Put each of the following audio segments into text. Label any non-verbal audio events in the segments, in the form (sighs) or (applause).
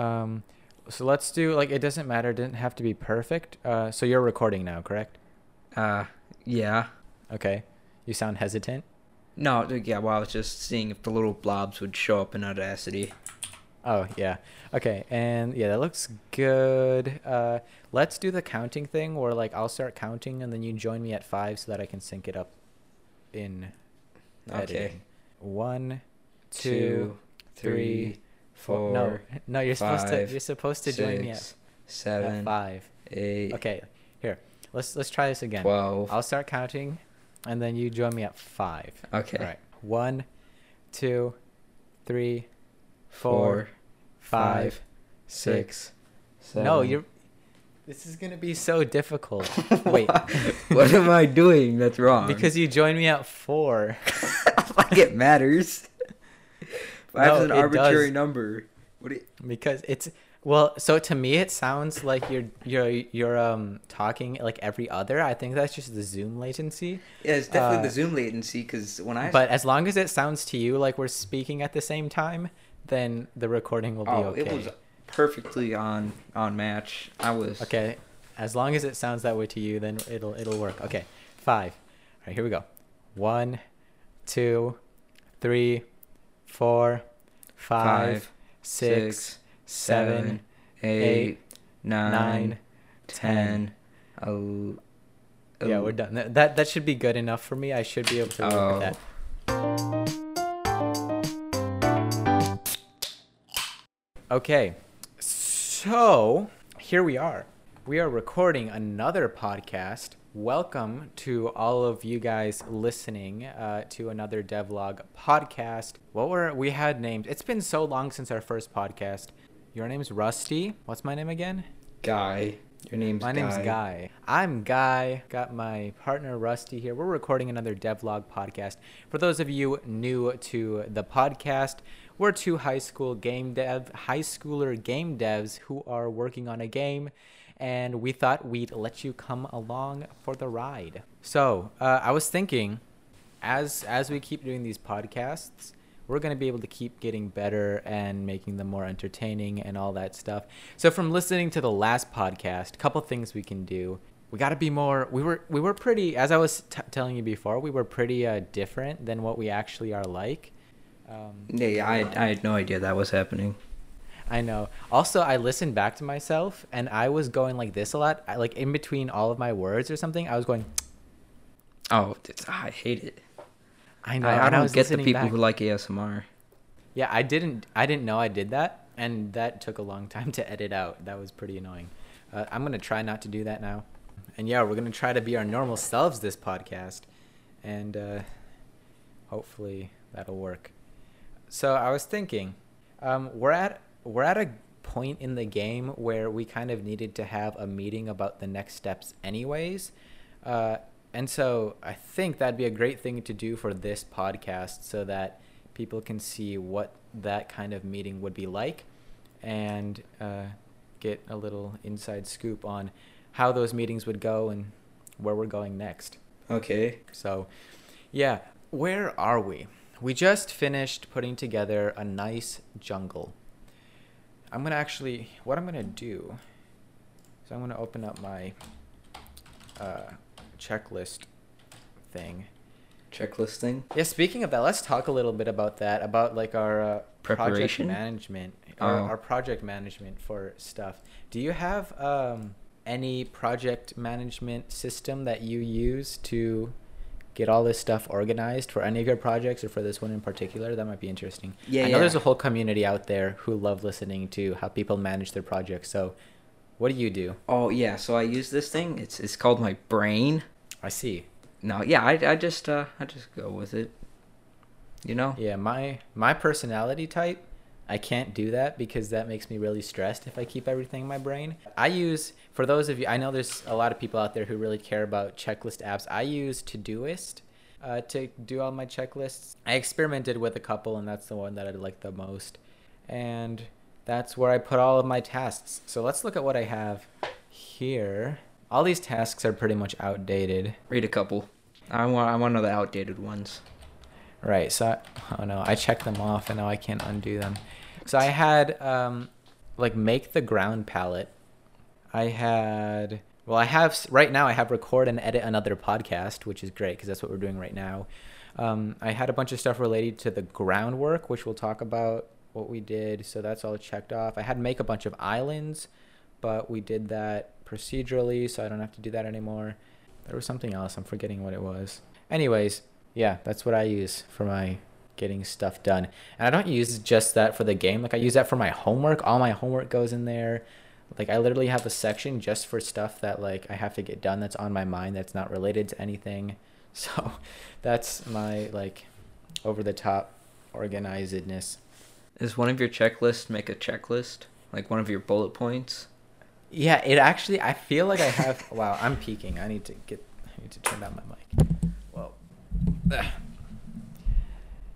Um, so let's do like it doesn't matter. It didn't have to be perfect. Uh, so you're recording now, correct? Uh, yeah. Okay. You sound hesitant. No, yeah. Well, I was just seeing if the little blobs would show up in Audacity. Oh yeah. Okay. And yeah, that looks good. Uh, let's do the counting thing, where like I'll start counting, and then you join me at five, so that I can sync it up in Okay. editing. One, Two, two, three, three, four. No, no, you're supposed to. You're supposed to join me at, six, at five. eight, Okay. Here. Let's let's try this again. twelve. I'll start counting, and then you join me at five. Okay. All right. One, two, three, Four, four, five, five, six. seven. No, you're. This is gonna be so difficult. (laughs) Wait, what am I doing that's wrong? because you joined me at four. (laughs) like it matters. Five's No, an it arbitrary does. number. What? You, because it's well. So to me, it sounds like you're you're you're um talking like every other. I think that's just the Zoom latency. yeah, it's definitely Uh, the zoom latency because when I But as long as it sounds to you like we're speaking at the same time, then the recording will be oh, okay. it was perfectly on on match. I was Okay, as long as it sounds that way to you, then it'll it'll work. Okay, five. All right, here we go. One, two, three, four, five, Five, six, six, seven, eight, eight, nine, nine, ten. el- Yeah, we're done. That- That that should be good enough for me. I should be able to work Oh. with that. Okay, so here we are. We are recording another podcast. Welcome to all of you guys listening uh, to another devlog podcast. What were we had named? It's been so long since our first podcast. Your name's Rusty. What's my name again? Guy. Your name's My Guy. name's Guy. I'm Guy. Got my partner Rusty here. We're recording another devlog podcast. For those of you new to the podcast, we're two high school game dev, high schooler game devs who are working on a game, and we thought we'd let you come along for the ride. So uh, I was thinking, as as we keep doing these podcasts, we're going to be able to keep getting better and making them more entertaining and all that stuff. So from listening to the last podcast, a couple things we can do. We got to be more we were we were pretty as I was t- telling you before, we were pretty uh, different than what we actually are like. Um, Yeah, yeah, I, I had no idea that was happening. I know. Also, I listened back to myself and I was going like this a lot. I, like in between all of my words or something, I was going Oh, it's, I hate it. I know. I, I don't was get the people back. who like ASMR. Yeah, I didn't. I didn't know I did that, and that took a long (laughs) time to edit out. That was pretty annoying. Uh, I'm gonna try not to do that now. And yeah, we're gonna try to be our normal selves this podcast, and uh, hopefully that'll work. So I was thinking, um, we're at we're at a point in the game where we kind of needed to have a meeting about the next steps, anyways. Uh, and so I think that'd be a great thing to do for this podcast, so that people can see what that kind of meeting would be like, and uh, get a little inside scoop on how those meetings would go and where we're going next. Okay. So, yeah, where are we? We just finished putting together a nice jungle. I'm gonna actually, what I'm gonna do, so I'm gonna open up my uh, checklist thing. Checklist thing. Yeah, speaking of that, let's talk a little bit about that, about like our uh, Preparation? project management, our, Oh. our project management for stuff. Do you have um, any project management system that you use to get all this stuff organized for any of your projects or for this one in particular? That might be interesting. Yeah, I know there's a whole community out there who love listening to how people manage their projects. So, what do you do? Oh yeah, so I use this thing. It's it's called my brain. I see. No, yeah, I, I just uh I just go with it. You know. Yeah, my my personality type, I can't do that because that makes me really stressed if I keep everything in my brain. I use for those of you, I know there's a lot of people out there who really care about checklist apps. I use Todoist uh, to do all my checklists. I experimented with a couple, and that's the one that I like the most, and that's where I put all of my tasks. So let's look at what I have here. All these tasks are pretty much outdated. Read a couple. I want I want to know the outdated ones. Right. So, I, oh no, I checked them off and now I can't undo them. So I had um, like make the ground palette, I had well, I have right now. I have record and edit another podcast, which is great because that's what we're doing right now. Um, I had a bunch of stuff related to the groundwork, which we'll talk about what we did. So that's all checked off. I had make a bunch of islands, but we did that procedurally, so I don't have to do that anymore. There was something else. I'm forgetting what it was. Anyways, yeah, that's what I use for my getting stuff done. And I don't use just that for the game. Like I use that for my homework. All my homework goes in there. Like I literally have a section just for stuff that like I have to get done that's on my mind that's not related to anything. (laughs) So that's my like over the top organizedness. Is one of your checklists make a checklist? Like one of your bullet points? Yeah, it actually I feel like I have (laughs) wow, I'm peaking. I need to get I need to turn down my mic. Well.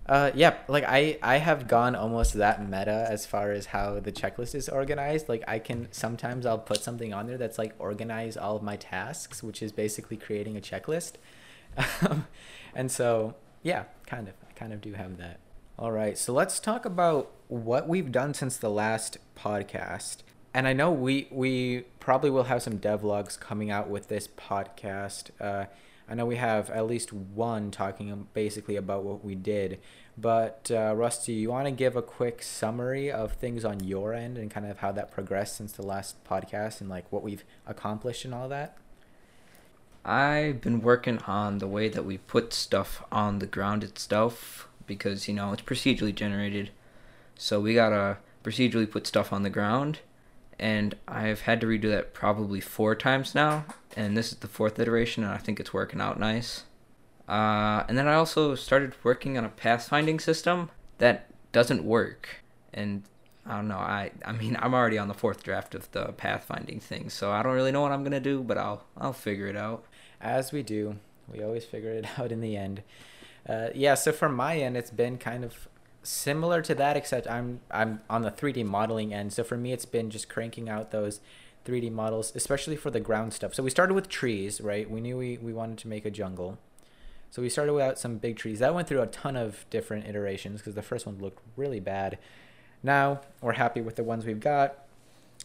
Uh yeah, like I I have gone almost that meta as far as how the checklist is organized. Like I can sometimes I'll put something on there that's like organize all of my tasks, which is basically creating a checklist. Um, (laughs) and so, yeah, kind of I kind of do have that. All right, so let's talk about what we've done since the last podcast. And I know we we probably will have some devlogs coming out with this podcast. Uh, I know we have at least one talking basically about what we did. But uh, Rusty, you want to give a quick summary of things on your end and kind of how that progressed since the last podcast and like what we've accomplished and all that? I've been working on the way that we put stuff on the ground itself because, you know, it's procedurally generated. So we gotta procedurally put stuff on the ground. And I've had to redo that probably four times now. And this is the fourth iteration, and I think it's working out nice. Uh, and then I also started working on a pathfinding system that doesn't work. And I don't know. I I mean, I'm already on the fourth draft of the pathfinding thing, so I don't really know what I'm gonna do, but I'll I'll figure it out. As we do, we always figure it (laughs) out in the end. Uh, yeah, so from my end, it's been kind of similar to that, except I'm I'm on the 3D modeling end. So for me, it's been just cranking out those 3D models, especially for the ground stuff. So we started with trees, right? We knew we, we wanted to make a jungle. So we started without some big trees. That went through a ton of different iterations because the first one looked really bad. Now we're happy with the ones we've got.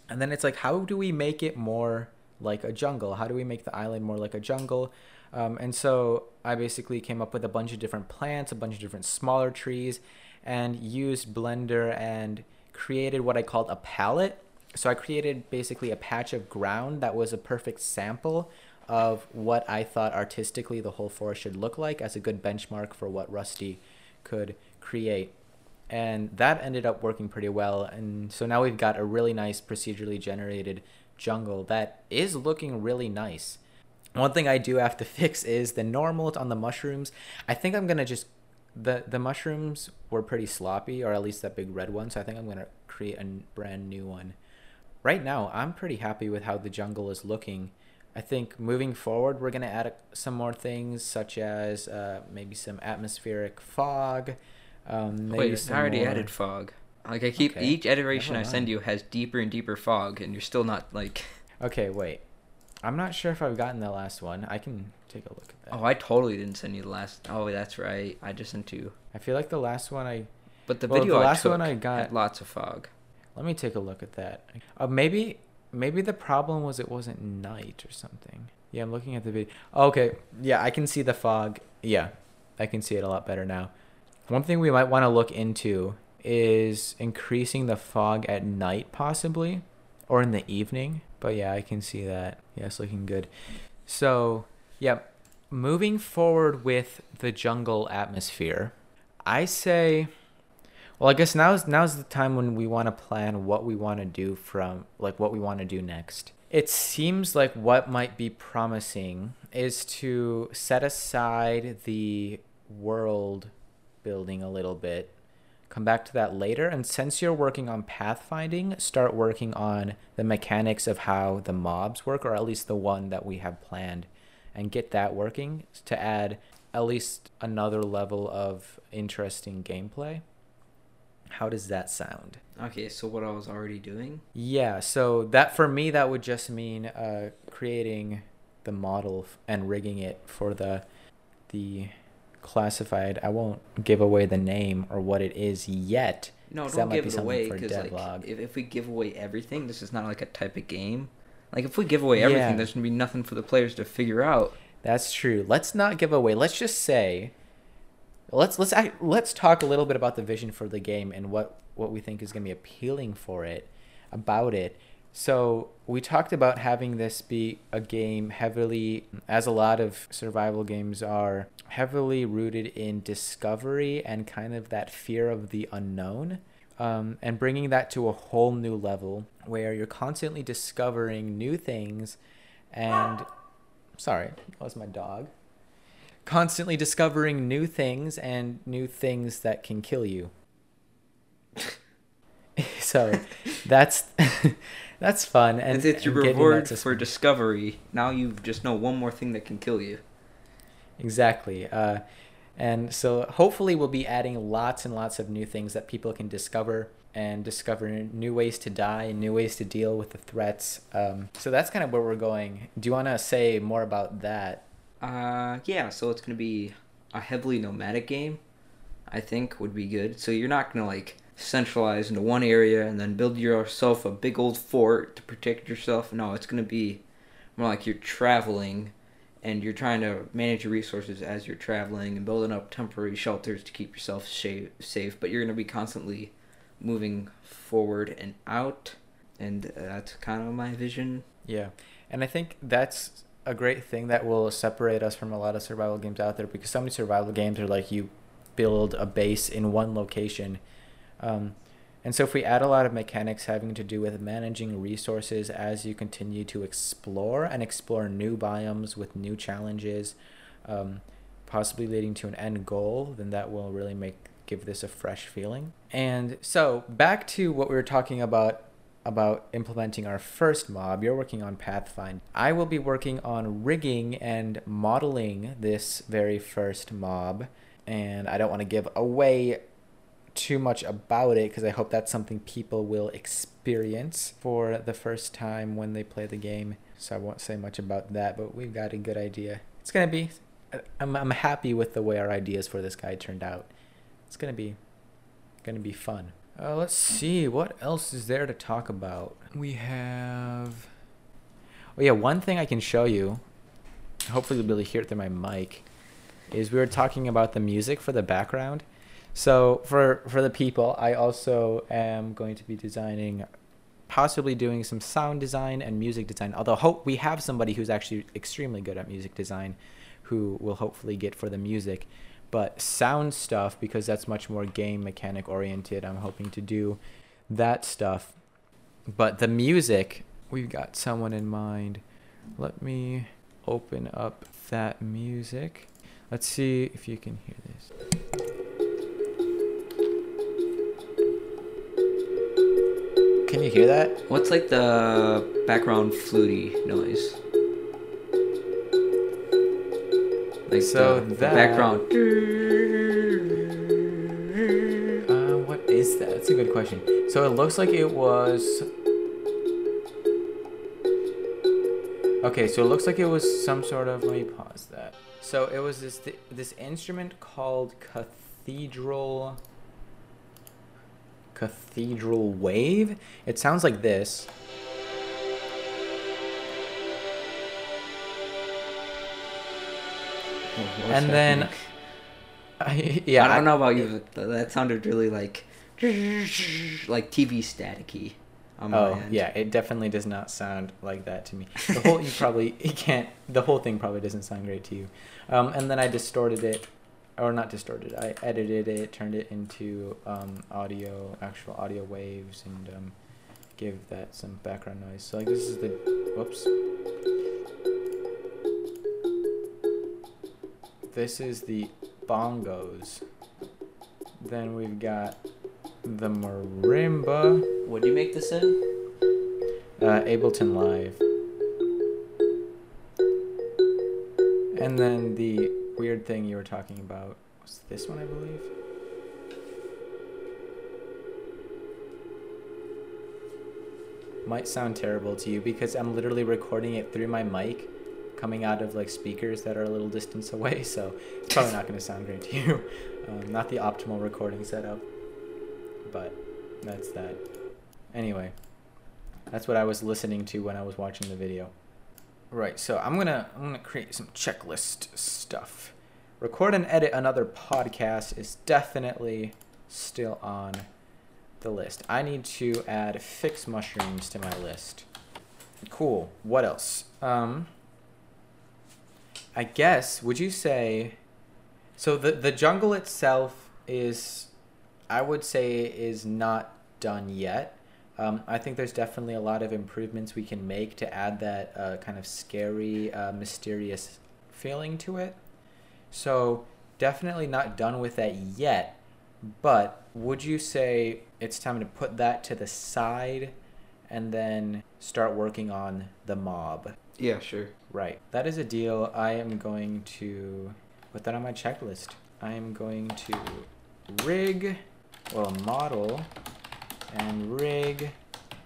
And then it's like, how do we make it more like a jungle? How do we make the island more like a jungle? Um, and so I basically came up with a bunch of different plants, a bunch of different smaller trees, and used Blender and created what I called a palette. So I created basically a patch of ground that was a perfect sample of what I thought artistically the whole forest should look like as a good benchmark for what Rusty could create. And that ended up working pretty well. And so now we've got a really nice procedurally generated jungle that is looking really nice. One thing I do have to (laughs) fix is the normals on the mushrooms. I think I'm gonna just the the mushrooms were pretty sloppy, or at least that big red one. So I think I'm gonna create a n- brand new one. Right now, I'm pretty happy with how the jungle is looking. I think moving forward, we're gonna add some more things, such as uh, maybe some atmospheric fog. Um, maybe Wait, I already more- added fog. Like I keep Okay, each iteration I send you has deeper and deeper fog, and you're still not like. Okay, wait. I'm not sure if I've gotten the last one. I can take a look at that. Oh, I totally didn't send you the last. Oh, that's right. I just sent you. I feel like the last one I But the Well, video the I last one I got- had lots of fog. Let me take a look at that. Uh, maybe maybe the problem was it wasn't night or something. Yeah, I'm looking at the video. Okay, yeah, I can see the fog. Yeah, I can see it a lot better now. One thing we might want to look into is increasing the fog at night, possibly, or in the evening. But yeah, I can see that. Yeah, it's looking good. So, yeah, moving forward with the jungle atmosphere, I say well, I guess now's now's the time when we want to plan what we want to do from like what we want to do next. It seems like what might be promising is to set aside the world building a little bit. Come back to that later and since you're working on pathfinding, start working on the mechanics of how the mobs work or at least the one that we have planned and get that working to add at least another level of interesting gameplay. How does that sound? Okay, so what I was already doing. Yeah, so that for me that would just mean uh, creating the model and rigging it for the the classified. I won't give away the name or what it is yet No, don't that might give it away because like if, if we give away everything, this is not like a type of game. Like if we give away everything, Yeah. there's gonna be nothing for the players to figure out. That's true. Let's not give away. Let's just say, let's let's act, let's talk a little bit about the vision for the game and what what we think is going to be appealing for it, about it. So we talked about having this be a game heavily, as a lot of survival games are, heavily rooted in discovery and kind of that fear of the unknown. Um, and bringing that to a whole new level where you're constantly discovering new things and (gasps) sorry, that was my dog. Constantly discovering new things and new things that can kill you. (laughs) so that's (laughs) (laughs) that's fun and it's your and reward for discovery. Now you just know one more thing that can kill you. Exactly. Uh, and so hopefully we'll be adding lots and lots of new things that people can discover and discover new ways to die and new ways to deal with the threats. Um, so that's kind of where we're going. Do you want to say more about that? Uh, yeah. So it's gonna be a heavily nomadic game. I think would be good. So you're not gonna like centralize into one area and then build yourself a big old fort to protect yourself. No, it's gonna be more like you're traveling and you're trying to manage your resources as you're traveling and building up temporary shelters to keep yourself safe. But you're gonna be constantly moving forward and out, and that's kind of my vision. Yeah. And I think that's a great thing that will separate us from a lot of survival games out there because so many survival games are like you build a base in one location. Um, and so if we add a lot of mechanics having to do with managing resources as you continue to explore and explore new biomes with new challenges, um, possibly leading to an end goal, then that will really make give this a fresh feeling. And so back to what we were talking about about implementing our first mob. You're working on Pathfind. I will be working on rigging and modeling this very first mob. And I don't want to give away too much about it because I hope that's something people will experience for the first time when they play the game. So I won't say much about that, but we've got a good idea. It's going to be, I'm, I'm happy with the way our ideas for this guy turned out. It's going to be, going to be fun. Uh, let's see, what else is there to talk about? We have. Oh, yeah, one thing I can show you, hopefully you'll be able to hear it through my mic, is we were talking about the music for the background. So for for the people, I also am going to be designing, possibly doing some sound design and music design. Although hope we have somebody who's actually extremely good at music design, who will hopefully get for the music. But sound stuff because that's much more game mechanic oriented. I'm hoping to do that stuff. But the music, we've got someone in mind. Let me open up that music. Let's see if you can hear this. Can you hear that? What's like the background fluty noise? Like So the, the that- background. Uh, what is that? That's a good question. So it looks like it was. Okay, so it looks like it was some sort of. Let me pause that. So it was this th- this instrument called cathedral. Cathedral wave. It sounds like this. And then. (laughs) I, yeah, I don't know about you, but that sounded really like like TV staticky. Oh yeah, it definitely does not sound like that to me. The whole you probably (laughs) you can't. The whole thing probably doesn't sound great to you. Um, and then I distorted it, or not distorted. I edited it, turned it into um, audio, actual audio waves, and um, gave that some background noise. So like this is the whoops. This is the bongos. Then we've got the marimba. What do you make this in? Uh, Ableton Live. And then the weird thing you were talking about was this one, I believe. Might sound terrible to you because I'm literally recording it through my mic coming out of like speakers that are a little distance (laughs) away, so it's probably not going to sound great to you. (laughs) Um, not the optimal recording setup. but that's that. Anyway, that's what I was listening to when I was watching the video. Right, so I'm gonna I'm gonna create some checklist stuff. Record and edit another podcast is definitely still on the list. I need to add fix mushrooms to my list. Cool. What else? Um, I guess would you say so the the jungle itself is I would say is not done yet. Um, I think there's definitely a lot of improvements we can make to add that uh, kind of scary, uh, mysterious feeling to it. So definitely not done with that yet. But would you say it's time to put that to the side and then start working on the mob? Yeah, sure. Right. That is a deal. I am going to put that on my checklist. I am going to rig, well, model, and rig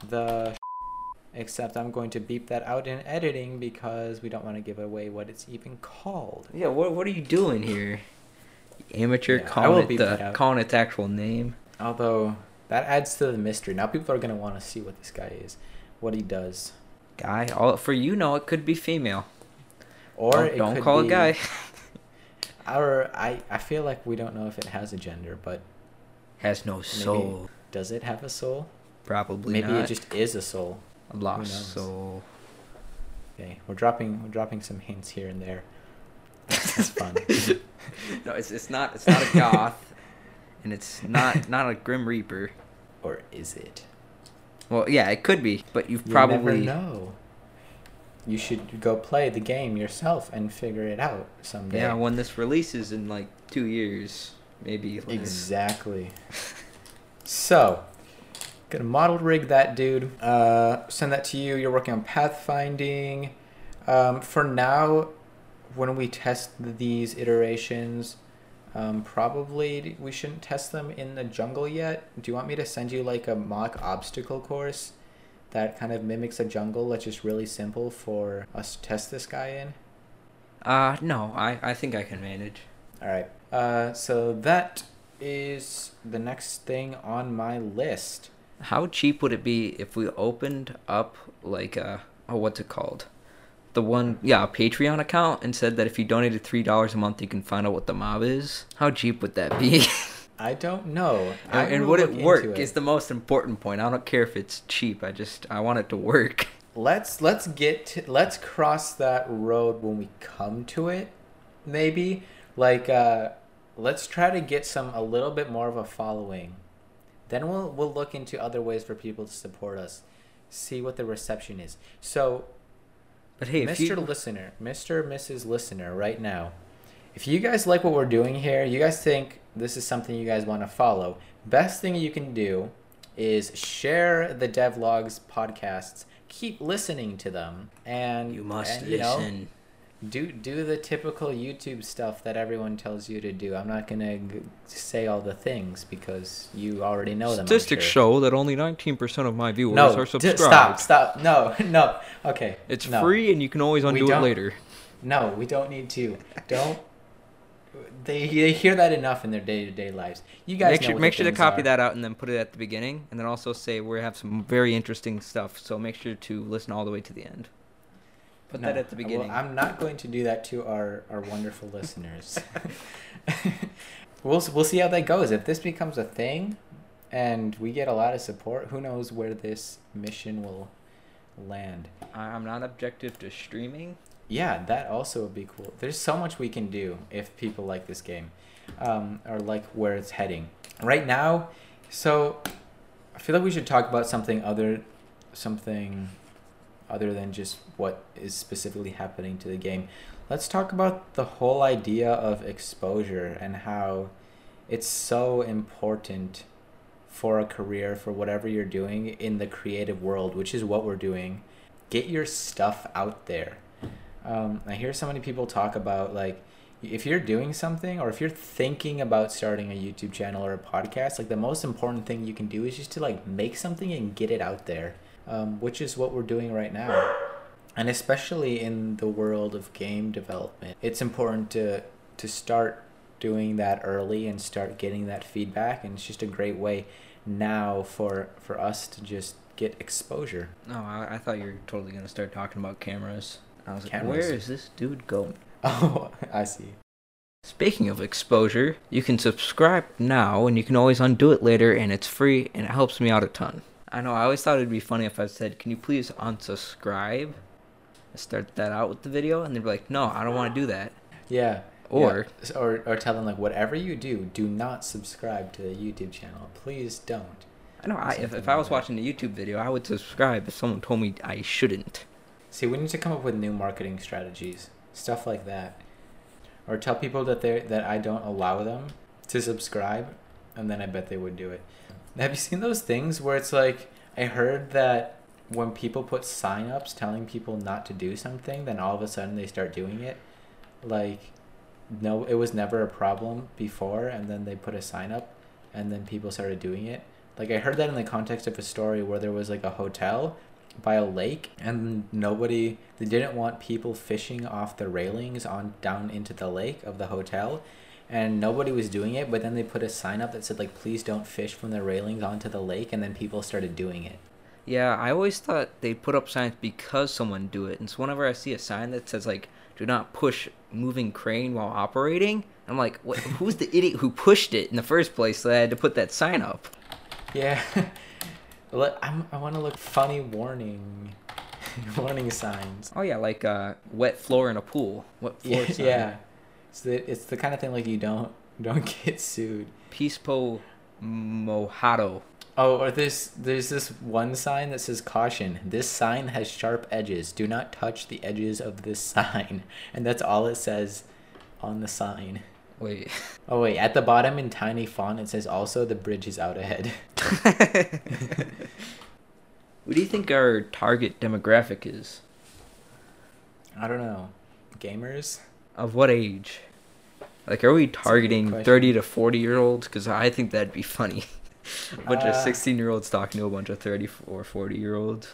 the (laughs) except I'm going to beep that out in editing because we don't want to give away what it's even called. Yeah, what what are you doing here? Amateur Yeah, calling it the calling its actual name. Although that adds to the mystery. Now people are going to want to see what this guy is, what he does. Guy, all for you know it could be female. Or don't, don't call be, it guy. (laughs) Or I I feel like we don't know if it has a gender, but Has no soul. Does it have a soul? Probably Maybe not. it just is a soul. a lost soul. Okay, we're dropping we're dropping some hints here and there. That's fun. (laughs) no, it's it's not it's not a (laughs) goth, and it's not not a grim reaper. or is it? Well, yeah, it could be, but you've You probably never know. You should go play the game yourself and figure it out someday. yeah when this releases in like two years, maybe. less. Exactly. (laughs) so, gonna model rig that dude. Uh, send that to you. You're working on pathfinding. Um, for now, when we test these iterations, um, probably we shouldn't test them in the jungle yet. Do you want me to send you like a mock obstacle course that kind of mimics a jungle that's just really simple for us to test this guy in? Uh, no, I I think I can manage. All right. Uh, so that is the next thing on my list. How cheap would it be if we opened up like a oh what's it called? The one yeah, a Patreon account and said that if you donated three dollars a month you can find out what the mob is? How cheap would that be? (laughs) I don't know. I and and would it work it. is the most important point. I don't care if it's cheap. I just I want it to work. Let's let's get to, let's cross that road when we come to it. Maybe like uh, let's try to get some a little bit more of a following. Then we'll we'll look into other ways for people to support us. See what the reception is. So But hey, Mr. you Listener, Mr. Mrs. Listener, right now, if you guys like what we're doing here, you guys think this is something you guys want to follow, best thing you can do is share the devlogs podcasts. Keep listening to them, and you must and, you know, listen. Do do the typical YouTube stuff that everyone tells you to do. I'm not gonna g- say all the things because you already know them. Statistics sure. show that only 19% of my viewers No, are d- subscribed. stop, stop. No, (laughs) no. Okay, It's no. free and you can always undo it later. No, we don't need to. Don't. They, they hear that enough in their day to day lives. You guys make sure make sure to copy are. that out and then put it at the beginning and then also say we have some very interesting stuff so make sure to listen all the way to the end put that at the beginning Well, I'm not going to do that to our, our wonderful listeners. (laughs) we'll we'll see how that goes. If this becomes a thing, and we get a lot of support, who knows where this mission will land. I'm not objective to streaming Yeah, that also would be cool. There's so much we can do if people like this game, um, or like where it's heading. Right now, so I feel like we should talk about something other, something other than just what is specifically happening to the game. Let's talk about the whole idea of exposure and how it's so important for a career for whatever you're doing in the creative world, which is what we're doing. Get your stuff out there. Um, I hear so many people talk about like if you're doing something or if you're thinking about starting a YouTube channel or a podcast, like the most important thing you can do is just to like make something and get it out there, um, which is what we're doing right now. And especially in the world of game development, it's important to to start doing that early and start getting that feedback. And it's just a great way now for for us to just get exposure. No, I, I thought you were totally gonna start talking about cameras. I was like, Cameras? where is this dude going? (laughs) Oh, I see. Speaking of exposure, you can subscribe now and you can always undo it later and it's free and it helps me out a ton. I know, I always thought it'd be funny if I said, Can you please unsubscribe? Start that out with the video and they'd be like, No, I don't want to do that. Yeah. Or yeah. Or or tell them like whatever you do, do not subscribe to the YouTube channel. Please don't. I know I, if, if I was that. watching a YouTube video, I would subscribe if someone told me I shouldn't. See, we need to come up with new marketing strategies, stuff like that, or tell people that they that I don't allow them to subscribe, and then I bet they would do it. Have you seen those things where it's like I heard that when people put sign-ups telling people not to do something, then all of a sudden they start doing it, like no, it was never a problem before, and then they put a sign up, and then people started doing it. Like I heard that in the context of a story where there was like a hotel by a lake and nobody they didn't want people fishing off the railings on down into the lake of the hotel and nobody was doing it but then they put a sign up that said like please don't fish from the railings onto the lake and then people started doing it Yeah, I always thought they put up signs because someone do it. And so whenever I see a sign that says like "Do not push moving crane while operating," I'm like, what, (laughs) "Who's the idiot who pushed it in the first place that I had to put that sign up?" yeah (laughs) I'm, i want to look funny warning (laughs) warning signs Oh yeah, like uh, wet floor in a pool. Wet floor yeah, sign. yeah. It's the, it's the kind of thing like you don't (laughs) don't get sued Piso Mojado. Oh, or there's there's this one sign that says caution. This sign has sharp edges. Do not touch the edges of this (laughs) sign. And that's all it says on the sign. Wait. (laughs) Oh wait, at the bottom in tiny font it says also the bridge is out ahead. what do you think our target demographic is? I don't know. Gamers? Of what age? Like, are we targeting 30 to 40 year olds? Because I think that'd be funny. (laughs) a bunch of Uh, 16 year olds talking to a bunch of 30 or 40 year olds.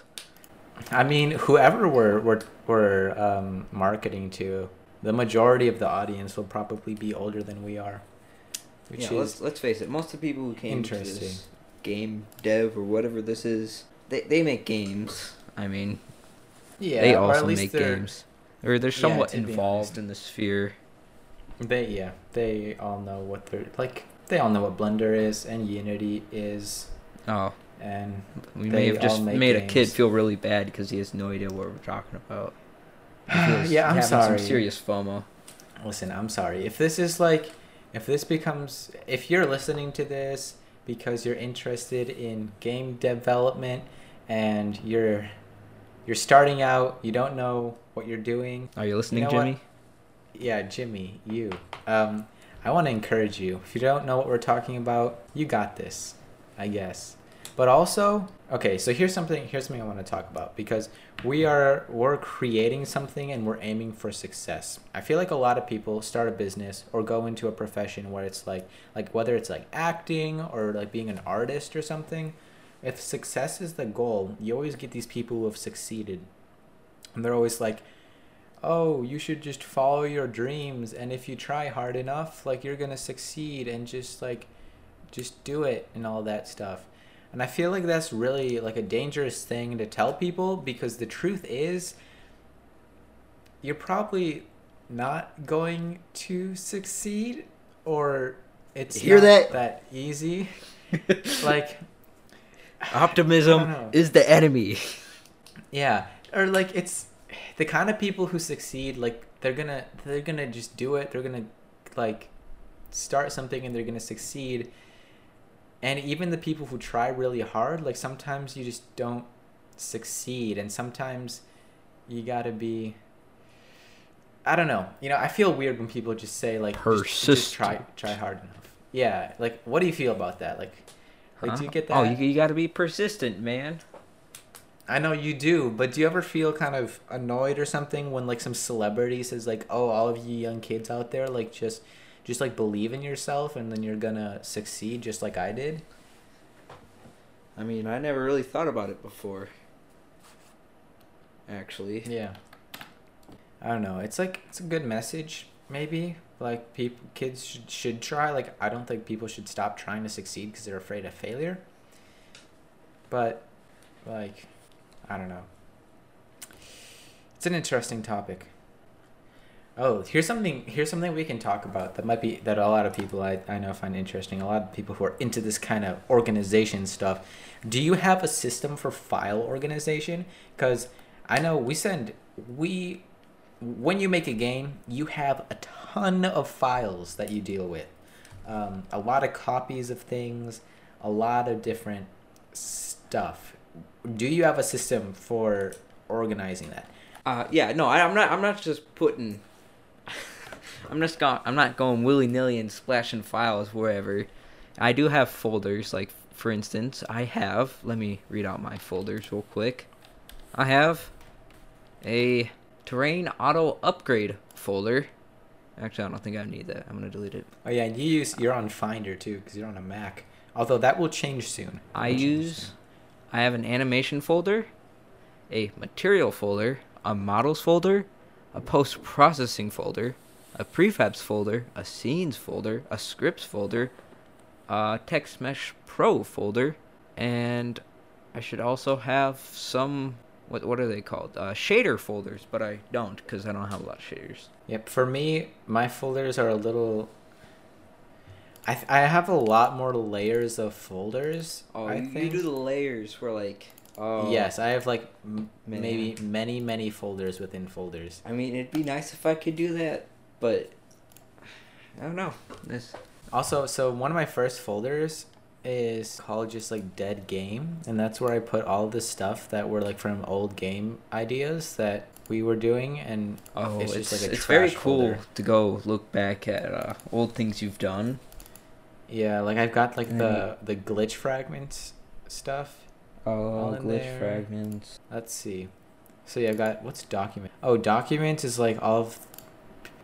I mean, whoever we're we're, we're um, marketing to, the majority of the audience will probably be older than we are. Which yeah, let's, let's face it. Most of the people who came to this game dev or whatever this is, they, they make games. I mean, yeah, they or at also least make games. Or they're somewhat be involved in the sphere. They yeah, they all know what they're like. They all know what Blender is and Unity is, Oh, and we may have just made a kid feel really bad because he has no idea what we're talking about. (sighs) Yeah, I'm sorry. Some serious FOMO. Listen, I'm sorry if this is like, if this becomes, if you're listening to this because you're interested in game development and you're you're starting out, you don't know what you're doing. Are you listening, know what? Jimmy? Yeah, Jimmy, you. Um, I want to encourage you. If you don't know what we're talking about, you got this, I guess. But also, okay, so here's something. Here's something I want to talk about because we are we're creating something and we're aiming for success. I feel like a lot of people start a business or go into a profession where it's like like whether it's like acting or like being an artist or something. If success is the goal, you always get these people who have succeeded, and they're always like, oh, you should just follow your dreams and if you try hard enough, like you're going to succeed and just like just do it and all that stuff. And I feel like that's really like a dangerous thing to tell people because the truth is you're probably not going to succeed or it's Hear not that? that easy. (laughs) like Optimism I don't know. is the enemy. Yeah, or like it's the kind of people who succeed. Like they're gonna they're gonna just do it. They're gonna like start something and they're gonna succeed. And even the people who try really hard, like sometimes you just don't succeed, and sometimes you gotta be. I don't know. You know, I feel weird when people just say like just, just try try hard enough. Yeah, like what do you feel about that? Like, like do you get oh, that? Oh, you, you got to be persistent, man. I know you do, but do you ever feel kind of annoyed or something when like some celebrity says like, "Oh, all of you young kids out there, like just just like believe in yourself and then you're going to succeed just like I did?" I mean, I never really thought about it before. Actually. Yeah. I don't know. It's like it's a good message maybe. Like people kids should should try like I don't think people should stop trying to succeed cuz they're afraid of failure. but like I don't know. It's an interesting topic. Oh, here's something. Here's something we can talk about that might be that a lot of people I, I know find interesting. A lot of people who are into this kind of organization stuff. Do you have a system for file organization? Because I know we send we when you make a game, you have a ton of files that you deal with. Um, a lot of copies of things, a lot of different stuff. Do you have a system for organizing that? Uh, yeah, no, I, I'm not. I'm not just putting. (laughs) I'm just going. I'm not going willy nilly and splashing files wherever. I do have folders. Like for instance, I have. Let me read out my folders real quick. I have a terrain auto upgrade folder. Actually, I don't think I need that. I'm gonna delete it. Oh yeah, you use you're on Finder too because you're on a Mac. Although that will change soon. I use. soon. I have an animation folder, a material folder, a models folder, a post processing folder, a prefabs folder, a scenes folder, a scripts folder, a text mesh pro folder, and I should also have some what what are they called? Uh, shader folders, but I don't because I don't have a lot of shaders. Yep. For me, my folders are a little. I th- I have a lot more layers of folders. I think. You do the layers where like oh Yes, I have like m- maybe many many folders within folders. I mean, it'd be nice if I could do that, but I don't know. This Also, so one of my first folders is called just like dead game, and that's where I put all the stuff that were like from old game ideas that we were doing, and oh, It's it's just like a it's very cool folder. to go look back at uh, old things you've done. yeah, like I've got like the the glitch fragments stuff. Oh, glitch there. fragments. Let's see. So yeah, I've got what's document? Oh, document is like all of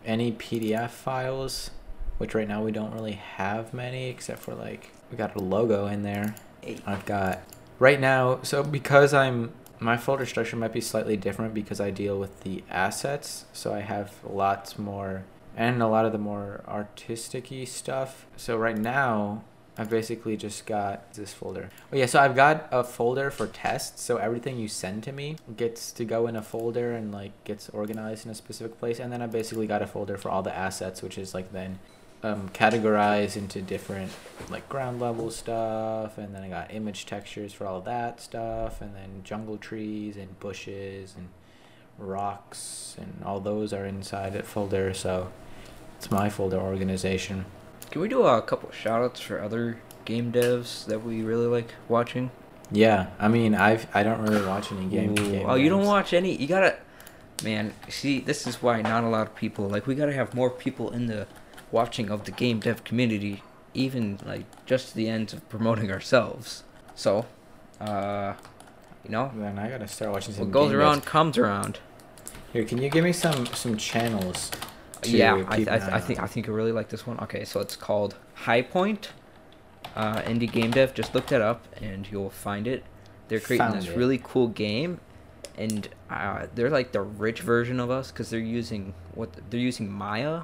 any PDF files, which right now we don't really have many except for like we got a logo in there. Hey. I've got right now. So because I'm my folder structure might be slightly different because I deal with the assets. So I have lots more and a lot of the more artistic-y stuff. So right now I've basically just got this folder. Oh yeah, so I've got a folder for tests. So everything you send to me gets to go in a folder and like gets organized in a specific place. And then I basically got a folder for all the assets, which is like then um, categorized into different like ground level stuff. And then I got image textures for all that stuff. And then jungle trees and bushes and rocks and all those are inside that folder. So it's my folder organization. Can we do a couple shout outs for other game devs that we really like watching? Yeah, I mean, I've I don't really watch any game. Game oh, you don't watch any? You gotta, man. See, this is why not a lot of people like. We gotta have more people in the watching of the game dev community, even like just to the ends of promoting ourselves. So, uh, you know, Man, I gotta start watching some. what goes around devs. comes around. Here, can you give me some some channels? yeah, I, I, I think? I think you really like this one. Okay, so it's called High Point, uh, indie game dev. Just look that up and you'll find it. They're creating Found this it. really cool game, and uh, they're like the rich version of us because they're using what they're using Maya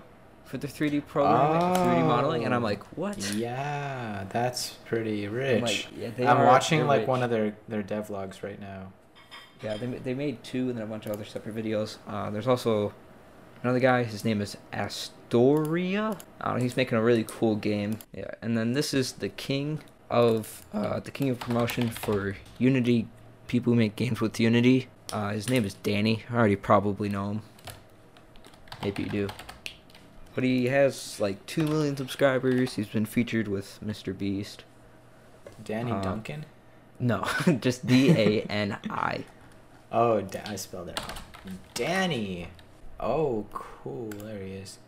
for the 3D programming, 3D modeling, and I'm like, what? Yeah, that's pretty I'm rich. like, yeah, I'm watching like one of their their devlogs right now. Yeah, they, they made two and then a bunch of other separate videos. Uh, there's also another guy. His name is Astoria. Uh, he's making a really cool game. Yeah, and then this is the king of uh, the king of promotion for Unity. People who make games with Unity. Uh, his name is Dani. I already probably know him. Maybe you do. But he has like two million subscribers. He's been featured with Mr. Beast. Danny Uh, Duncan. No, (laughs) just D A N I. Oh, I spelled it wrong. Dani. Oh, cool. There he is.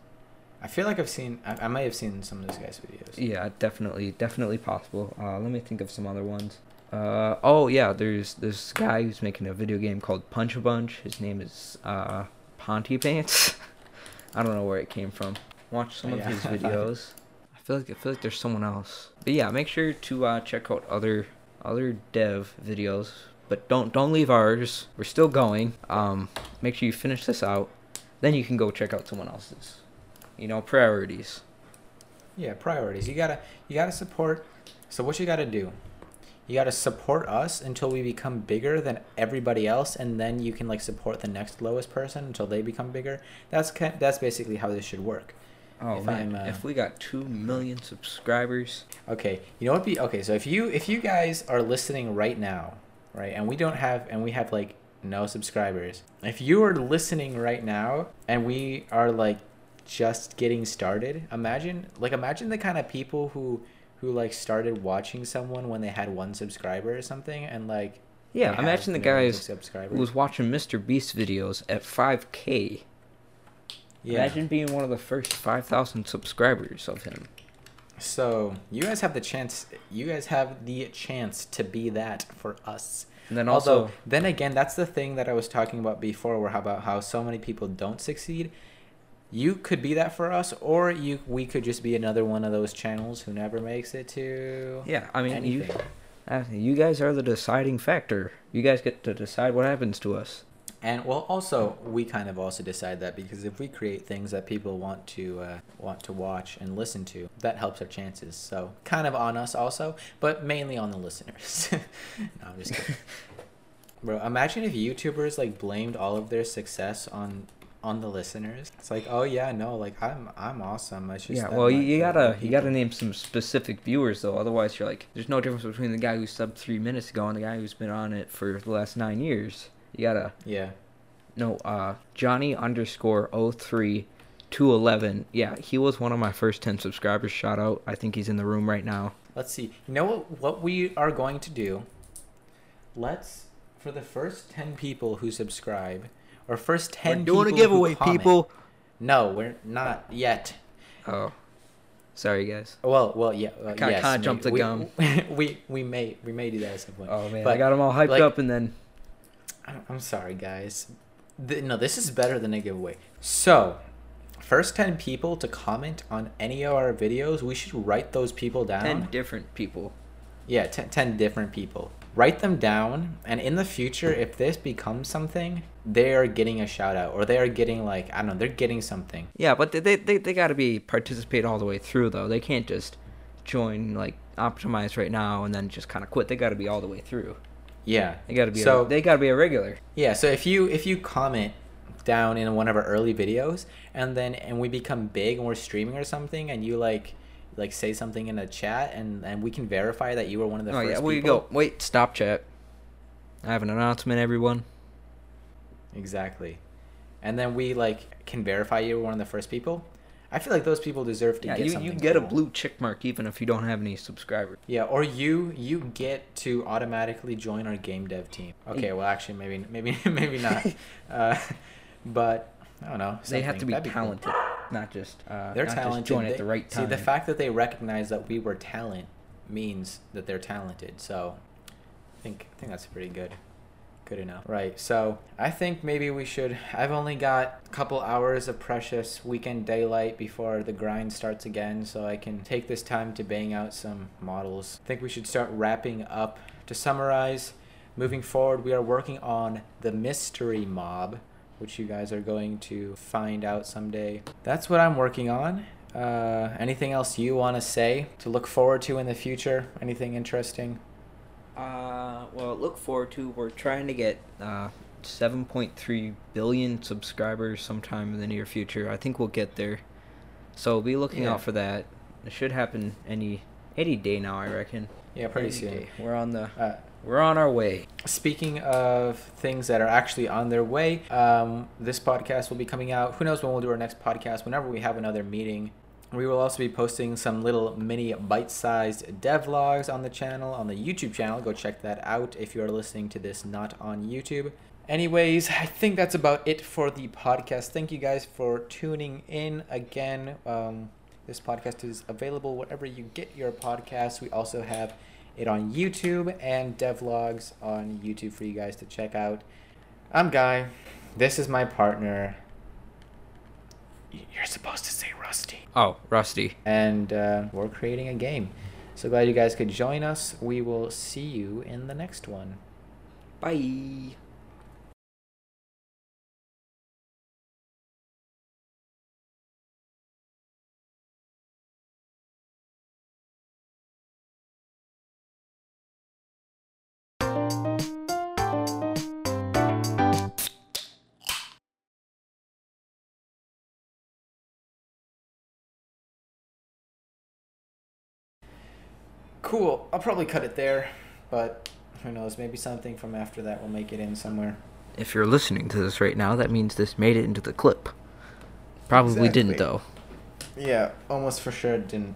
I feel like I've seen. I, I might have seen some of this guy's videos. Yeah, definitely, definitely possible. Uh, let me think of some other ones. Uh, oh yeah, there's this guy who's making a video game called Punch a Bunch. His name is uh, Ponty Pants. (laughs) I don't know where it came from. Watch some of Yeah. his (laughs) videos. I feel like I feel like there's someone else. But yeah, make sure to uh, check out other other dev videos. But don't don't leave ours. We're still going. Um, make sure you finish this out. Then you can go check out someone else's. You know, priorities. Yeah, priorities. You gotta you gotta support. So what you gotta do? You got to support us until we become bigger than everybody else, and then you can like support the next lowest person until they become bigger. That's kind that's basically how this should work. Oh If man, uh, if we got two million subscribers, Okay, you know what? Be okay. So if you if you guys are listening right now, right, and we don't have and we have like no subscribers. If you are listening right now and we are like just getting started, imagine like imagine the kind of people who who like started watching someone when they had one subscriber or something, and like yeah, imagine the guys who was watching Mr. Beast videos at 5K. yeah. Imagine being one of the first 5,000 subscribers of him. So you guys have the chance. You guys have the chance to be that for us. And then Although, also, then again, that's the thing that I was talking about before, where how about how so many people don't succeed. You could be that for us, or you we could just be another one of those channels who never makes it to. yeah, I mean, you, anything. you guys are the deciding factor. You guys get to decide what happens to us. And well, also we kind of also decide that because if we create things that people want to uh, want to watch and listen to, that helps our chances. So kind of on us also, but mainly on the listeners. (laughs) no, I'm just kidding. (laughs) Bro, imagine if YouTubers like blamed all of their success on on the listeners. It's like, oh yeah, no, like I'm I'm awesome. It's just yeah, well, you, you gotta the you gotta name some specific viewers though. Otherwise, you're like, there's no difference between the guy who subbed three minutes ago and the guy who's been on it for the last nine years. You gotta Yeah. no, uh, Johnny underscore 03 211. Yeah, he was one of my first 10 subscribers. Shout out. I think he's in the room right now. Let's see. You know what what we are going to do? Let's for the first 10 people who subscribe or first 10 doing people who people. No, we're not yet. Oh, sorry guys. Well, well, yeah. Uh, Kinda- yes, kinda jumped the we, gun. (laughs) We we may we may do that at some point. Oh man, I got them all hyped like- up and then I'm, sorry, guys. Th- no, this is better than a giveaway. So, first 10 people to comment on any of our videos, we should write those people down. 10 different people. Yeah, ten, 10 different people. Write them down, and in the future, if this becomes something, they are getting a shout out, or they are getting, like, I don't know, they're getting something. Yeah, but they they they, got to be participate all the way through though. They can't just join like optimize right now and then just kind of quit. They got to be all the way through. Yeah. They got to be So- a, they got to be a regular. Yeah, so if you if you comment down in one of our early videos and then and we become big and we're streaming or something and you like like say something in a chat and and we can verify that you were one of the oh first yeah, you people. go? Wait, stop chat. I have an announcement, everyone. Exactly. And then we like can verify you were one of the first people. I feel like those people deserve to Yeah, get you, something. you get a blue check mark even if you don't have any subscribers. Yeah, or you you get to automatically join our game dev team. Okay, well actually maybe maybe (laughs) maybe not. (laughs) uh, but I don't know. They have to be That'd cool. talented, not just uh, They're not talented. Just join They- at the right time. See, the fact that they recognize that we were talent means that they're talented. So, I think I think that's pretty good. Good enough. Right. So, I think maybe we should. I've only got a couple hours of precious weekend daylight before the grind starts again, so I can take this time to bang out some models. I think we should start wrapping up. To summarize, moving forward, we are working on the mystery mob which you guys are going to find out someday. That's what I'm working on. Uh, anything else you want to say to look forward to in the future? Anything interesting? Uh, well, look forward to. We're trying to get uh, 7.3 billion subscribers sometime in the near future. I think we'll get there. So be looking Yeah. out for that. It should happen any any day now, I reckon. Yeah, pretty Any soon. day. We're on the Uh, we're on our way. Speaking of things that are actually on their way, um, this podcast will be coming out. Who knows when we'll do our next podcast? Whenever we have another meeting. We will also be posting some little mini bite-sized devlogs on the channel, on the YouTube channel. Go check that out if you are listening to this not on YouTube. Anyways, I think that's about it for the podcast. Thank you guys for tuning in again. Um, this podcast is available wherever you get your podcasts. We also have it on YouTube and devlogs on YouTube for you guys to check out. I'm Guy. This is my partner. You're supposed to say Rusty. Oh, Rusty. And uh, we're creating a game. So glad you guys could join us. We will see you in the next one. Bye. Cool. I'll probably cut it there, but who knows? Maybe something from after that will make it in somewhere. If you're listening to this right now, that means this made it into the clip. Probably didn't though. Yeah, almost for sure it didn't.